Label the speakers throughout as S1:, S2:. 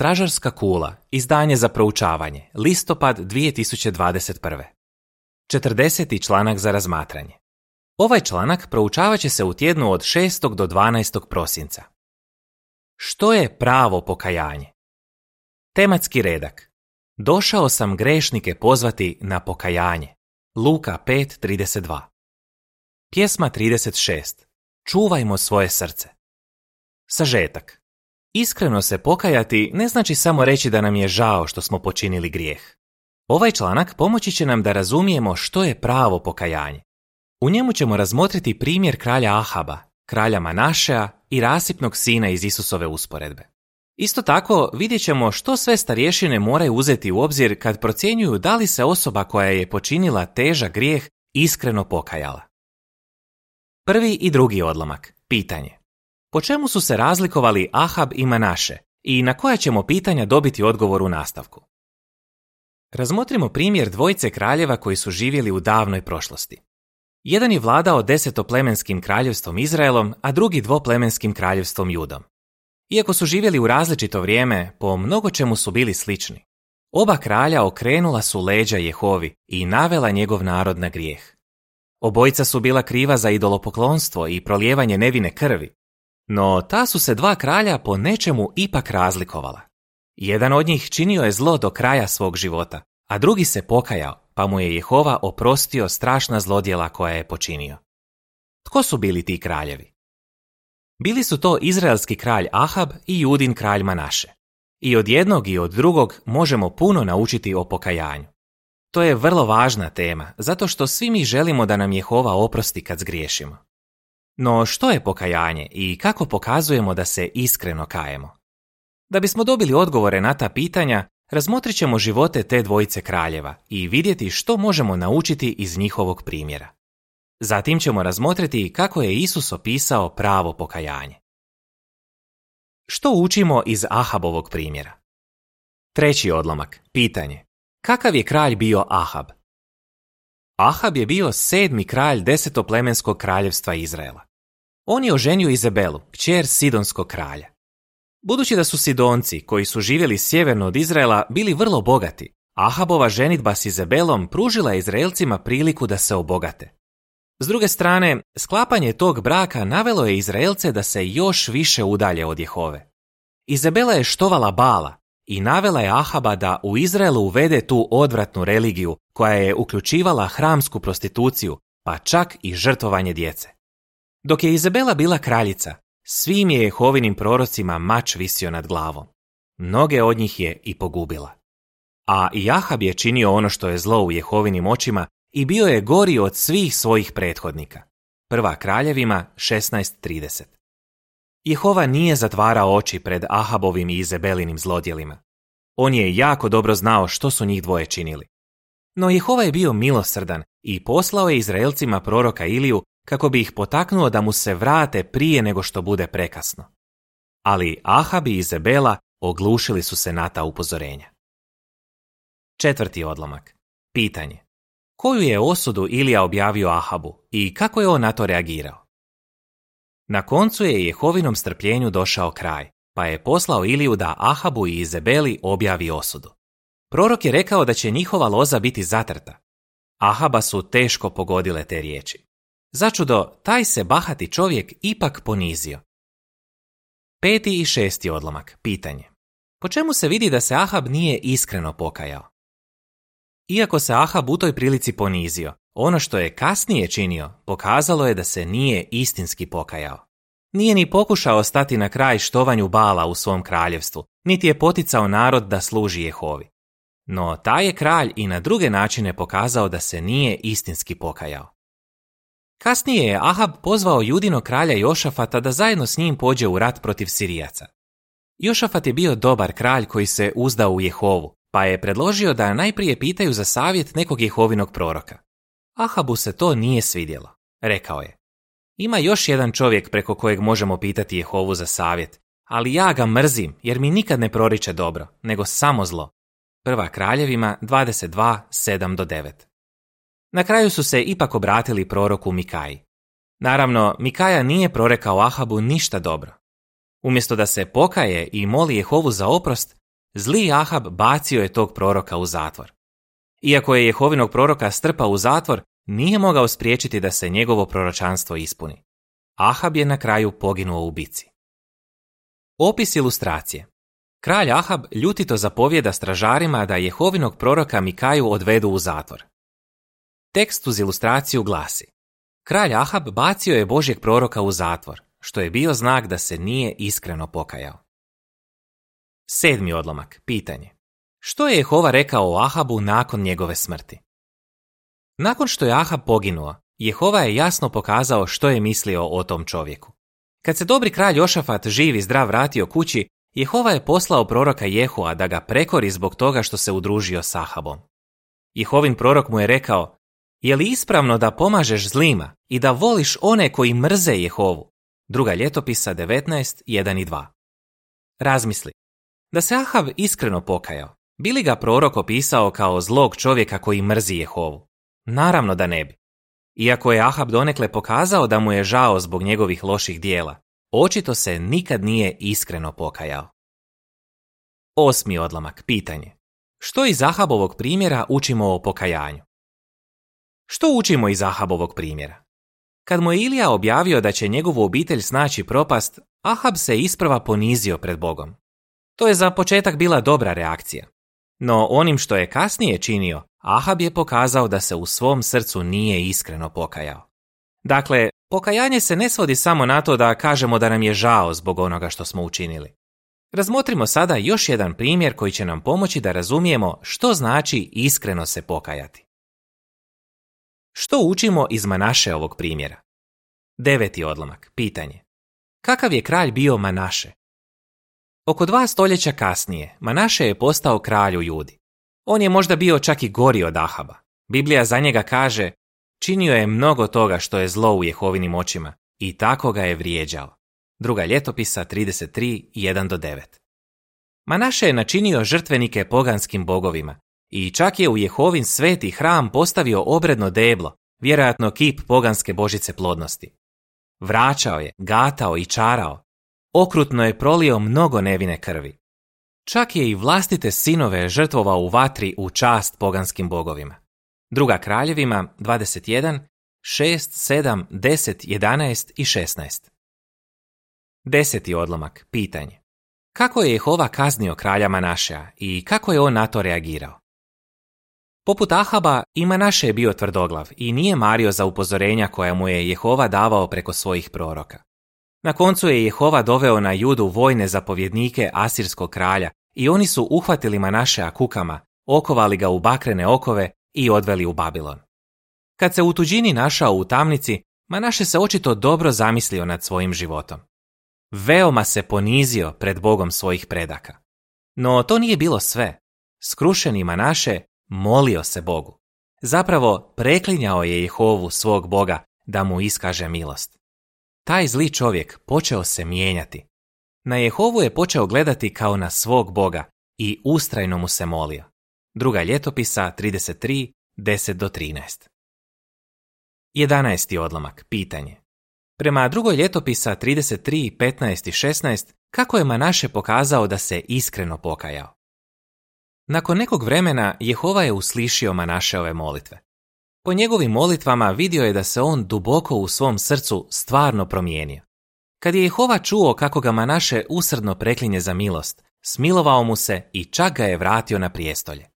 S1: Stražarska kula, izdanje za proučavanje, listopad 2021. 40. članak za razmatranje. Ovaj članak proučavat će se u tjednu od 6. do 12. prosinca. Što je pravo pokajanje? Tematski redak. Došao sam grešnike pozvati na pokajanje. Luka 5.32. Pjesma 36. Čuvajmo svoje srce. Sažetak. Iskreno se pokajati ne znači samo reći da nam je žao što smo počinili grijeh. Ovaj članak pomoći će nam da razumijemo što je pravo pokajanje. U njemu ćemo razmotriti primjer kralja Ahaba, kralja Manašea i rasipnog sina iz Isusove usporedbe. Isto tako vidjet ćemo što sve starješine moraju uzeti u obzir kad procjenjuju da li se osoba koja je počinila težak grijeh iskreno pokajala. Prvi i drugi odlomak. Pitanje. Po čemu su se razlikovali Ahab i Manaše i na koja ćemo pitanja dobiti odgovor u nastavku? Razmotrimo primjer dvojice kraljeva koji su živjeli u davnoj prošlosti. Jedan je vladao desetoplemenskim kraljevstvom Izraelom, a drugi dvoplemenskim kraljevstvom Judom. Iako su živjeli u različito vrijeme, po mnogo čemu su bili slični. Oba kralja okrenula su leđa Jehovi i navela njegov narod na grijeh. Obojica su bila kriva za idolopoklonstvo i prolijevanje nevine krvi, no ta su se dva kralja po nečemu ipak razlikovala. Jedan od njih činio je zlo do kraja svog života, a drugi se pokajao, pa mu je Jehova oprostio strašna zlodjela koja je počinio. Tko su bili ti kraljevi? Bili su to izraelski kralj Ahab i Judin kralj Manaše. I od jednog i od drugog možemo puno naučiti o pokajanju. To je vrlo važna tema, zato što svi mi želimo da nam Jehova oprosti kad zgriješimo. No što je pokajanje i kako pokazujemo da se iskreno kajemo? Da bismo dobili odgovore na ta pitanja, razmotrit ćemo živote te dvojice kraljeva i vidjeti što možemo naučiti iz njihovog primjera. Zatim ćemo razmotriti kako je Isus opisao pravo pokajanje. Što učimo iz Ahabovog primjera? Treći odlomak, pitanje. Kakav je kralj bio Ahab? Ahab je bio sedmi kralj desetoplemenskog kraljevstva Izraela. On je oženio Izabelu, kćer Sidonskog kralja. Budući da su Sidonci, koji su živjeli sjeverno od Izraela, bili vrlo bogati, Ahabova ženitba s Izabelom pružila Izraelcima priliku da se obogate. S druge strane, sklapanje tog braka navelo je Izraelce da se još više udalje od Jehove. Izabela je štovala Bala i navela je Ahaba da u Izraelu uvede tu odvratnu religiju koja je uključivala hramsku prostituciju, pa čak i žrtvovanje djece. Dok je Izabela bila kraljica, svim je Jehovinim prorocima mač visio nad glavom. Mnoge od njih je i pogubila. A i Ahab je činio ono što je zlo u Jehovinim očima i bio je gori od svih svojih prethodnika. Prva kraljevima 16.30. Jehova nije zatvarao oči pred Ahabovim i Izabelinim zlodjelima. On je jako dobro znao što su njih dvoje činili. No Jehova je bio milosrdan i poslao je Izraelcima proroka Iliju kako bi ih potaknuo da mu se vrate prije nego što bude prekasno. Ali Ahab i Izabela oglušili su se na ta upozorenja. Četvrti odlomak. Pitanje. Koju je osudu Ilija objavio Ahabu i kako je on na to reagirao? Na koncu je Jehovinom strpljenju došao kraj, pa je poslao Iliju da Ahabu i Izabeli objavi osudu. Prorok je rekao da će njihova loza biti zatrta. Ahaba su teško pogodile te riječi. Začudo, taj se bahati čovjek ipak ponizio. Peti i šesti odlomak. Pitanje. Po čemu se vidi da se Ahab nije iskreno pokajao? Iako se Ahab u toj prilici ponizio, ono što je kasnije činio pokazalo je da se nije istinski pokajao. Nije ni pokušao stati na kraj štovanju bala u svom kraljevstvu, niti je poticao narod da služi Jehovi. No taj je kralj i na druge načine pokazao da se nije istinski pokajao. Kasnije je Ahab pozvao judino kralja Jošafata da zajedno s njim pođe u rat protiv Sirijaca. Jošafat je bio dobar kralj koji se uzdao u Jehovu, pa je predložio da najprije pitaju za savjet nekog Jehovinog proroka. Ahabu se to nije svidjelo. Rekao je, ima još jedan čovjek preko kojeg možemo pitati Jehovu za savjet, ali ja ga mrzim jer mi nikad ne proriče dobro, nego samo zlo. Prva kraljevima 22, 7 do 9. Na kraju su se ipak obratili proroku Mikaji. Naravno, Mikaja nije prorekao Ahabu ništa dobro. Umjesto da se pokaje i moli Jehovu za oprost, zli Ahab bacio je tog proroka u zatvor. Iako je Jehovinog proroka strpao u zatvor, nije mogao spriječiti da se njegovo proročanstvo ispuni. Ahab je na kraju poginuo u bici. Opis ilustracije. Kralj Ahab ljutito zapovjeda stražarima da Jehovinog proroka Mikaju odvedu u zatvor. Tekst uz ilustraciju glasi Kralj Ahab bacio je Božjeg proroka u zatvor, što je bio znak da se nije iskreno pokajao. Sedmi odlomak, pitanje. Što je Jehova rekao o Ahabu nakon njegove smrti? Nakon što je Ahab poginuo, Jehova je jasno pokazao što je mislio o tom čovjeku. Kad se dobri kralj Jošafat živ i zdrav vratio kući, Jehova je poslao proroka Jehua da ga prekori zbog toga što se udružio s Ahabom. Jehovin prorok mu je rekao, je li ispravno da pomažeš zlima i da voliš one koji mrze Jehovu? Druga ljetopisa 19, 1 i 2. Razmisli. Da se Ahab iskreno pokajao, bili ga prorok opisao kao zlog čovjeka koji mrzi Jehovu? Naravno da ne bi. Iako je Ahab donekle pokazao da mu je žao zbog njegovih loših dijela, očito se nikad nije iskreno pokajao. Osmi odlomak, pitanje. Što iz Ahabovog primjera učimo o pokajanju? Što učimo iz Ahabovog primjera? Kad mu je Ilija objavio da će njegovu obitelj snaći propast, Ahab se isprava ponizio pred Bogom. To je za početak bila dobra reakcija. No onim što je kasnije činio, Ahab je pokazao da se u svom srcu nije iskreno pokajao. Dakle, pokajanje se ne svodi samo na to da kažemo da nam je žao zbog onoga što smo učinili. Razmotrimo sada još jedan primjer koji će nam pomoći da razumijemo što znači iskreno se pokajati. Što učimo iz Manaše ovog primjera? Deveti odlomak, pitanje. Kakav je kralj bio Manaše? Oko dva stoljeća kasnije, Manaše je postao kralj u Judi. On je možda bio čak i gori od Ahaba. Biblija za njega kaže, činio je mnogo toga što je zlo u Jehovinim očima i tako ga je vrijeđao. Druga ljetopisa 33, 1 do 9. Manaše je načinio žrtvenike poganskim bogovima i čak je u Jehovin sveti hram postavio obredno deblo, vjerojatno kip poganske božice plodnosti. Vraćao je, gatao i čarao. Okrutno je prolio mnogo nevine krvi. Čak je i vlastite sinove žrtvovao u vatri u čast poganskim bogovima. Druga kraljevima 21, 6, 7, 10, 11 i 16. Deseti odlomak, pitanje. Kako je Jehova kaznio kralja Manašea i kako je on na to reagirao? Poput Ahaba, i Manaše je bio tvrdoglav i nije mario za upozorenja koja mu je Jehova davao preko svojih proroka. Na koncu je Jehova doveo na judu vojne zapovjednike Asirskog kralja i oni su uhvatili Manašea kukama, okovali ga u bakrene okove i odveli u Babilon. Kad se u tuđini našao u tamnici, Manaše se očito dobro zamislio nad svojim životom. Veoma se ponizio pred Bogom svojih predaka. No to nije bilo sve. Skrušeni Manaše molio se Bogu. Zapravo preklinjao je Jehovu svog Boga da mu iskaže milost. Taj zli čovjek počeo se mijenjati. Na Jehovu je počeo gledati kao na svog Boga i ustrajno mu se molio. Druga ljetopisa 33, 10 do 13. 11. odlomak, pitanje. Prema drugoj ljetopisa 33, 15 i 16, kako je Manaše pokazao da se iskreno pokajao? Nakon nekog vremena Jehova je uslišio Manašeove molitve. Po njegovim molitvama vidio je da se on duboko u svom srcu stvarno promijenio. Kad je Jehova čuo kako ga Manaše usrdno preklinje za milost, smilovao mu se i čak ga je vratio na prijestolje.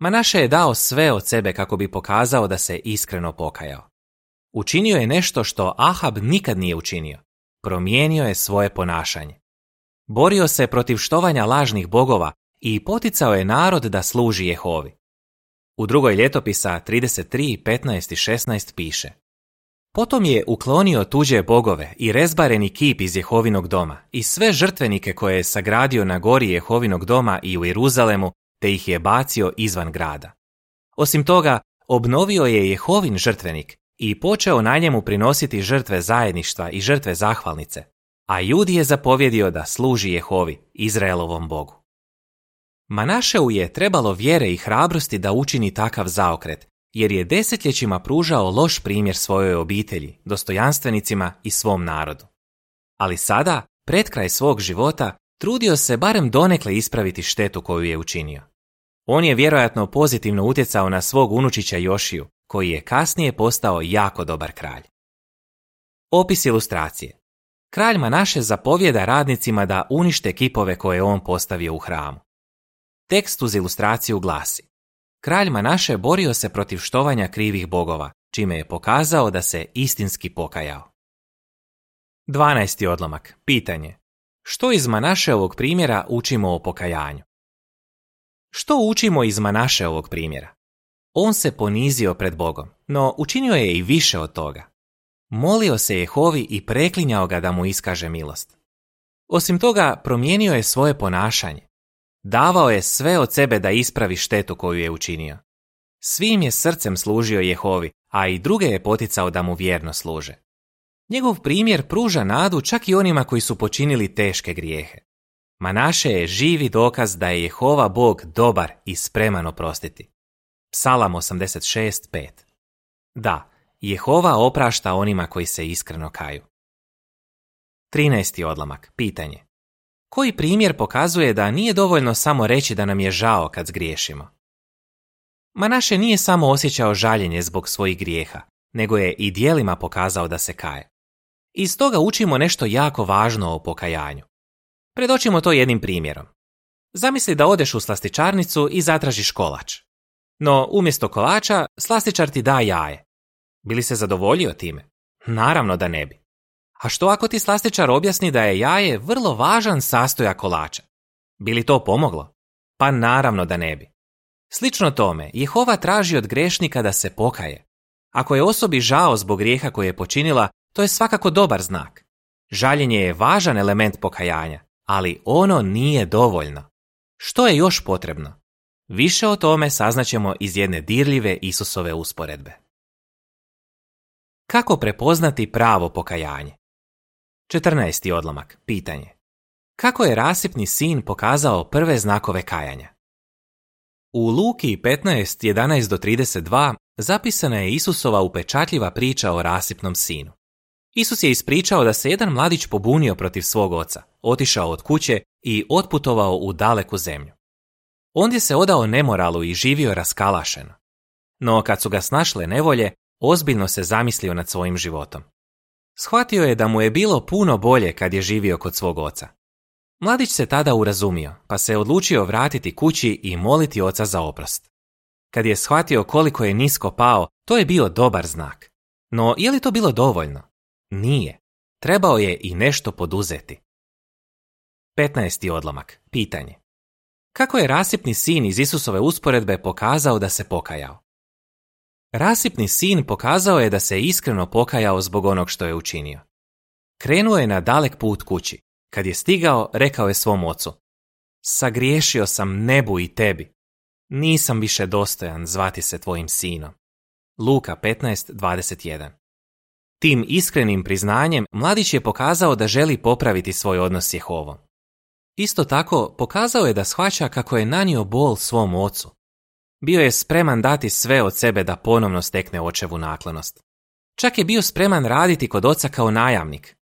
S1: Manaše je dao sve od sebe kako bi pokazao da se iskreno pokajao. Učinio je nešto što Ahab nikad nije učinio. Promijenio je svoje ponašanje. Borio se protiv štovanja lažnih bogova i poticao je narod da služi Jehovi. U drugoj ljetopisa 33, 15 i 16 piše Potom je uklonio tuđe bogove i rezbareni kip iz Jehovinog doma i sve žrtvenike koje je sagradio na gori Jehovinog doma i u Jeruzalemu, te ih je bacio izvan grada. Osim toga, obnovio je Jehovin žrtvenik i počeo na njemu prinositi žrtve zajedništva i žrtve zahvalnice, a Judi je zapovjedio da služi Jehovi, Izraelovom Bogu. Manašeu je trebalo vjere i hrabrosti da učini takav zaokret, jer je desetljećima pružao loš primjer svojoj obitelji, dostojanstvenicima i svom narodu. Ali sada, pred kraj svog života, trudio se barem donekle ispraviti štetu koju je učinio. On je vjerojatno pozitivno utjecao na svog unučića Jošiju, koji je kasnije postao jako dobar kralj. Opis ilustracije. Kralj Manaše zapovjeda radnicima da unište kipove koje je on postavio u hramu. Tekst uz ilustraciju glasi. Kralj Manaše borio se protiv štovanja krivih bogova, čime je pokazao da se istinski pokajao. 12. odlomak. Pitanje. Što iz Manašeovog primjera učimo o pokajanju? Što učimo iz Manašeovog primjera? On se ponizio pred Bogom, no učinio je i više od toga. Molio se Jehovi i preklinjao ga da mu iskaže milost. Osim toga, promijenio je svoje ponašanje. Davao je sve od sebe da ispravi štetu koju je učinio. Svim je srcem služio Jehovi, a i druge je poticao da mu vjerno služe. Njegov primjer pruža nadu čak i onima koji su počinili teške grijehe. Manaše je živi dokaz da je Jehova Bog dobar i spreman oprostiti. Psalam 86.5 Da, Jehova oprašta onima koji se iskreno kaju. 13. odlamak. Pitanje. Koji primjer pokazuje da nije dovoljno samo reći da nam je žao kad zgriješimo? Manaše nije samo osjećao žaljenje zbog svojih grijeha, nego je i dijelima pokazao da se kaje. Iz toga učimo nešto jako važno o pokajanju. Predočimo to jednim primjerom. Zamisli da odeš u slastičarnicu i zatražiš kolač. No, umjesto kolača, slastičar ti da jaje. Bili se zadovoljio time? Naravno da ne bi. A što ako ti slastičar objasni da je jaje vrlo važan sastojak kolača? Bi li to pomoglo? Pa naravno da ne bi. Slično tome, Jehova traži od grešnika da se pokaje. Ako je osobi žao zbog grijeha koje je počinila, to je svakako dobar znak. Žaljenje je važan element pokajanja, ali ono nije dovoljno. Što je još potrebno? Više o tome saznaćemo iz jedne dirljive Isusove usporedbe. Kako prepoznati pravo pokajanje? 14. odlomak. Pitanje. Kako je rasipni sin pokazao prve znakove kajanja? U Luki 15, 11 do 32 zapisana je Isusova upečatljiva priča o rasipnom sinu. Isus je ispričao da se jedan mladić pobunio protiv svog oca, otišao od kuće i otputovao u daleku zemlju. Ondje se odao nemoralu i živio raskalašeno. No kad su ga snašle nevolje, ozbiljno se zamislio nad svojim životom. Shvatio je da mu je bilo puno bolje kad je živio kod svog oca. Mladić se tada urazumio, pa se odlučio vratiti kući i moliti oca za oprost. Kad je shvatio koliko je nisko pao, to je bio dobar znak. No je li to bilo dovoljno? Nije. Trebao je i nešto poduzeti. 15. odlomak. Pitanje. Kako je rasipni sin iz Isusove usporedbe pokazao da se pokajao? Rasipni sin pokazao je da se iskreno pokajao zbog onog što je učinio. Krenuo je na dalek put kući. Kad je stigao, rekao je svom ocu. Sagriješio sam nebu i tebi. Nisam više dostojan zvati se tvojim sinom. Luka 15.21 Tim iskrenim priznanjem mladić je pokazao da želi popraviti svoj odnos s Jehovom. Isto tako pokazao je da shvaća kako je nanio bol svom ocu. Bio je spreman dati sve od sebe da ponovno stekne očevu naklonost. Čak je bio spreman raditi kod oca kao najamnik.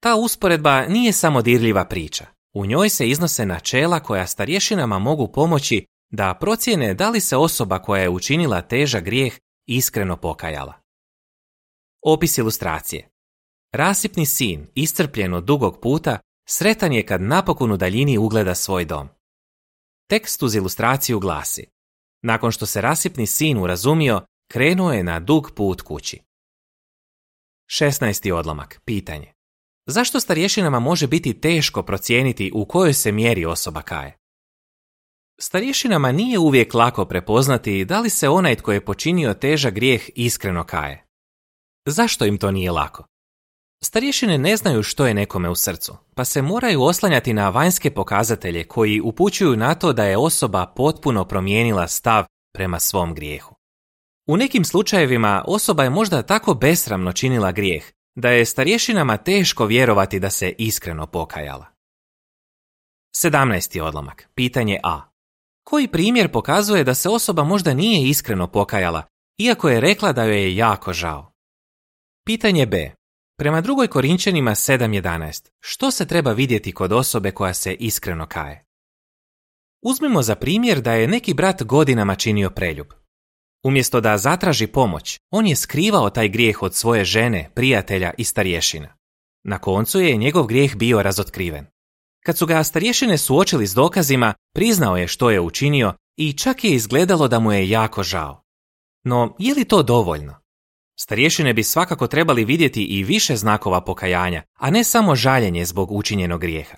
S1: Ta usporedba nije samo dirljiva priča. U njoj se iznose načela koja starješinama mogu pomoći da procijene da li se osoba koja je učinila teža grijeh iskreno pokajala. Opis ilustracije. Rasipni sin, iscrpljen od dugog puta, sretan je kad napokon u daljini ugleda svoj dom. Tekst uz ilustraciju glasi. Nakon što se rasipni sin urazumio, krenuo je na dug put kući. 16. odlomak. Pitanje. Zašto starješinama može biti teško procijeniti u kojoj se mjeri osoba kaje? Starješinama nije uvijek lako prepoznati da li se onaj tko je počinio težak grijeh iskreno kaje. Zašto im to nije lako? Starješine ne znaju što je nekome u srcu, pa se moraju oslanjati na vanjske pokazatelje koji upućuju na to da je osoba potpuno promijenila stav prema svom grijehu. U nekim slučajevima osoba je možda tako besramno činila grijeh da je starješinama teško vjerovati da se iskreno pokajala. 17. odlomak. Pitanje A. Koji primjer pokazuje da se osoba možda nije iskreno pokajala, iako je rekla da joj je jako žao? Pitanje B. Prema drugoj Korinčanima 7.11, što se treba vidjeti kod osobe koja se iskreno kaje? Uzmimo za primjer da je neki brat godinama činio preljub. Umjesto da zatraži pomoć, on je skrivao taj grijeh od svoje žene, prijatelja i starješina. Na koncu je njegov grijeh bio razotkriven. Kad su ga starješine suočili s dokazima, priznao je što je učinio i čak je izgledalo da mu je jako žao. No, je li to dovoljno? Starješine bi svakako trebali vidjeti i više znakova pokajanja, a ne samo žaljenje zbog učinjenog grijeha.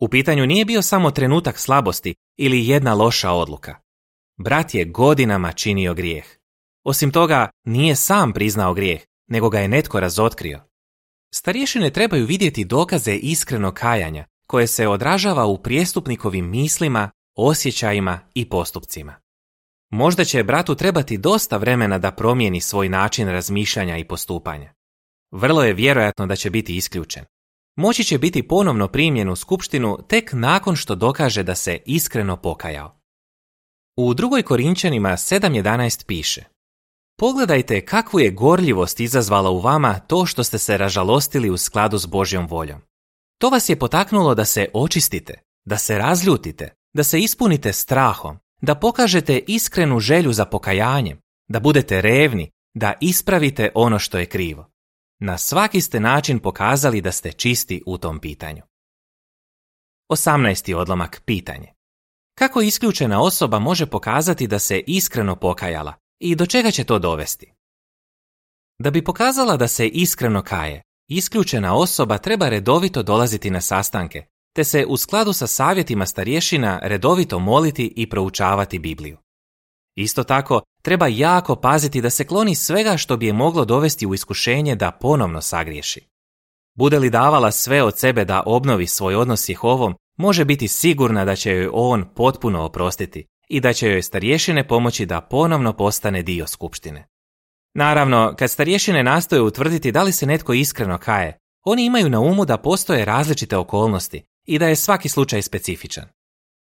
S1: U pitanju nije bio samo trenutak slabosti ili jedna loša odluka. Brat je godinama činio grijeh. Osim toga, nije sam priznao grijeh, nego ga je netko razotkrio. Starješine trebaju vidjeti dokaze iskrenog kajanja, koje se odražava u prijestupnikovim mislima, osjećajima i postupcima. Možda će bratu trebati dosta vremena da promijeni svoj način razmišljanja i postupanja. Vrlo je vjerojatno da će biti isključen. Moći će biti ponovno primljen u skupštinu tek nakon što dokaže da se iskreno pokajao. U drugoj Korinčanima 7.11 piše Pogledajte kakvu je gorljivost izazvala u vama to što ste se ražalostili u skladu s Božjom voljom. To vas je potaknulo da se očistite, da se razljutite, da se ispunite strahom, da pokažete iskrenu želju za pokajanjem, da budete revni, da ispravite ono što je krivo. Na svaki ste način pokazali da ste čisti u tom pitanju. 18. odlomak pitanje. Kako isključena osoba može pokazati da se iskreno pokajala i do čega će to dovesti? Da bi pokazala da se iskreno kaje, isključena osoba treba redovito dolaziti na sastanke, te se u skladu sa savjetima starješina redovito moliti i proučavati Bibliju. Isto tako, treba jako paziti da se kloni svega što bi je moglo dovesti u iskušenje da ponovno sagriješi. Bude li davala sve od sebe da obnovi svoj odnos s Jehovom, može biti sigurna da će joj on potpuno oprostiti i da će joj starješine pomoći da ponovno postane dio skupštine. Naravno, kad starješine nastoje utvrditi da li se netko iskreno kaje, oni imaju na umu da postoje različite okolnosti i da je svaki slučaj specifičan.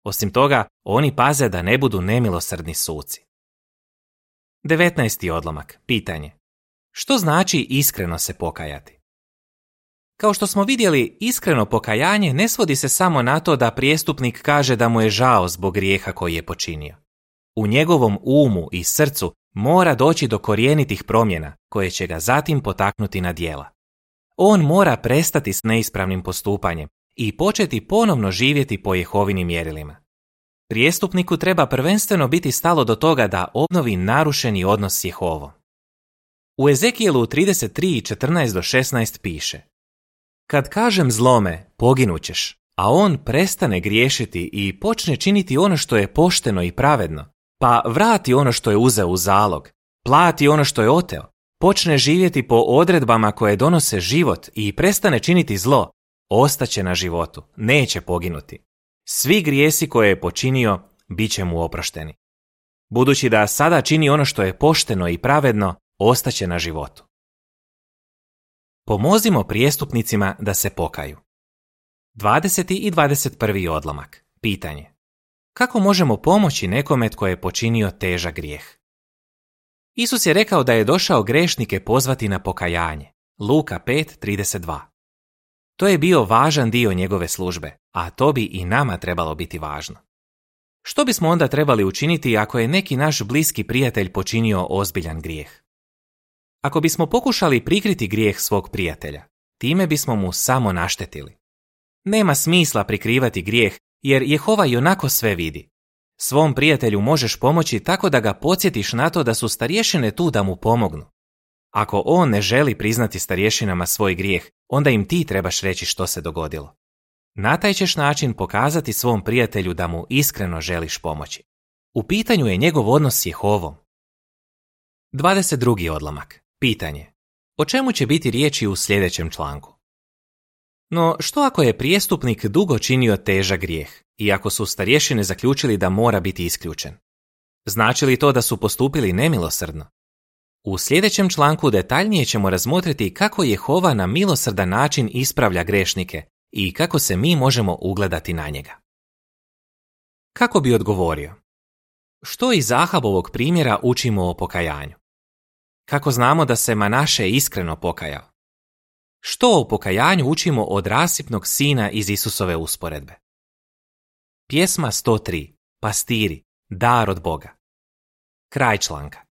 S1: Osim toga, oni paze da ne budu nemilosrdni suci. 19. odlomak. Pitanje. Što znači iskreno se pokajati? Kao što smo vidjeli, iskreno pokajanje ne svodi se samo na to da prijestupnik kaže da mu je žao zbog grijeha koji je počinio. U njegovom umu i srcu mora doći do korijenitih promjena koje će ga zatim potaknuti na dijela. On mora prestati s neispravnim postupanjem i početi ponovno živjeti po Jehovinim mjerilima. Prijestupniku treba prvenstveno biti stalo do toga da obnovi narušeni odnos s Jehovom. U Ezekijelu 33.14 do 16 piše Kad kažem zlome, poginućeš, a on prestane griješiti i počne činiti ono što je pošteno i pravedno, pa vrati ono što je uzeo u zalog, plati ono što je oteo, počne živjeti po odredbama koje donose život i prestane činiti zlo, ostaće na životu, neće poginuti. Svi grijesi koje je počinio bit će mu oprošteni. Budući da sada čini ono što je pošteno i pravedno, ostaće na životu. Pomozimo prijestupnicima da se pokaju. 20. i 21. odlomak. Pitanje. Kako možemo pomoći nekome tko je počinio težak grijeh? Isus je rekao da je došao grešnike pozvati na pokajanje. Luka 5.32 To je bio važan dio njegove službe, a to bi i nama trebalo biti važno. Što bismo onda trebali učiniti ako je neki naš bliski prijatelj počinio ozbiljan grijeh? Ako bismo pokušali prikriti grijeh svog prijatelja, time bismo mu samo naštetili. Nema smisla prikrivati grijeh jer Jehova i onako sve vidi. Svom prijatelju možeš pomoći tako da ga podsjetiš na to da su starješine tu da mu pomognu. Ako on ne želi priznati starješinama svoj grijeh, onda im ti trebaš reći što se dogodilo. Na taj ćeš način pokazati svom prijatelju da mu iskreno želiš pomoći. U pitanju je njegov odnos s Jehovom. 22. odlomak. Pitanje. O čemu će biti riječi u sljedećem članku? No, što ako je prijestupnik dugo činio težak grijeh i ako su starješine zaključili da mora biti isključen? Znači li to da su postupili nemilosrdno? U sljedećem članku detaljnije ćemo razmotriti kako Jehova na milosrdan način ispravlja grešnike i kako se mi možemo ugledati na njega. Kako bi odgovorio? Što iz Ahabovog primjera učimo o pokajanju? Kako znamo da se Manaše iskreno pokajao? Što o pokajanju učimo od rasipnog sina iz Isusove usporedbe? Pjesma 103. Pastiri. Dar od Boga. Kraj članka.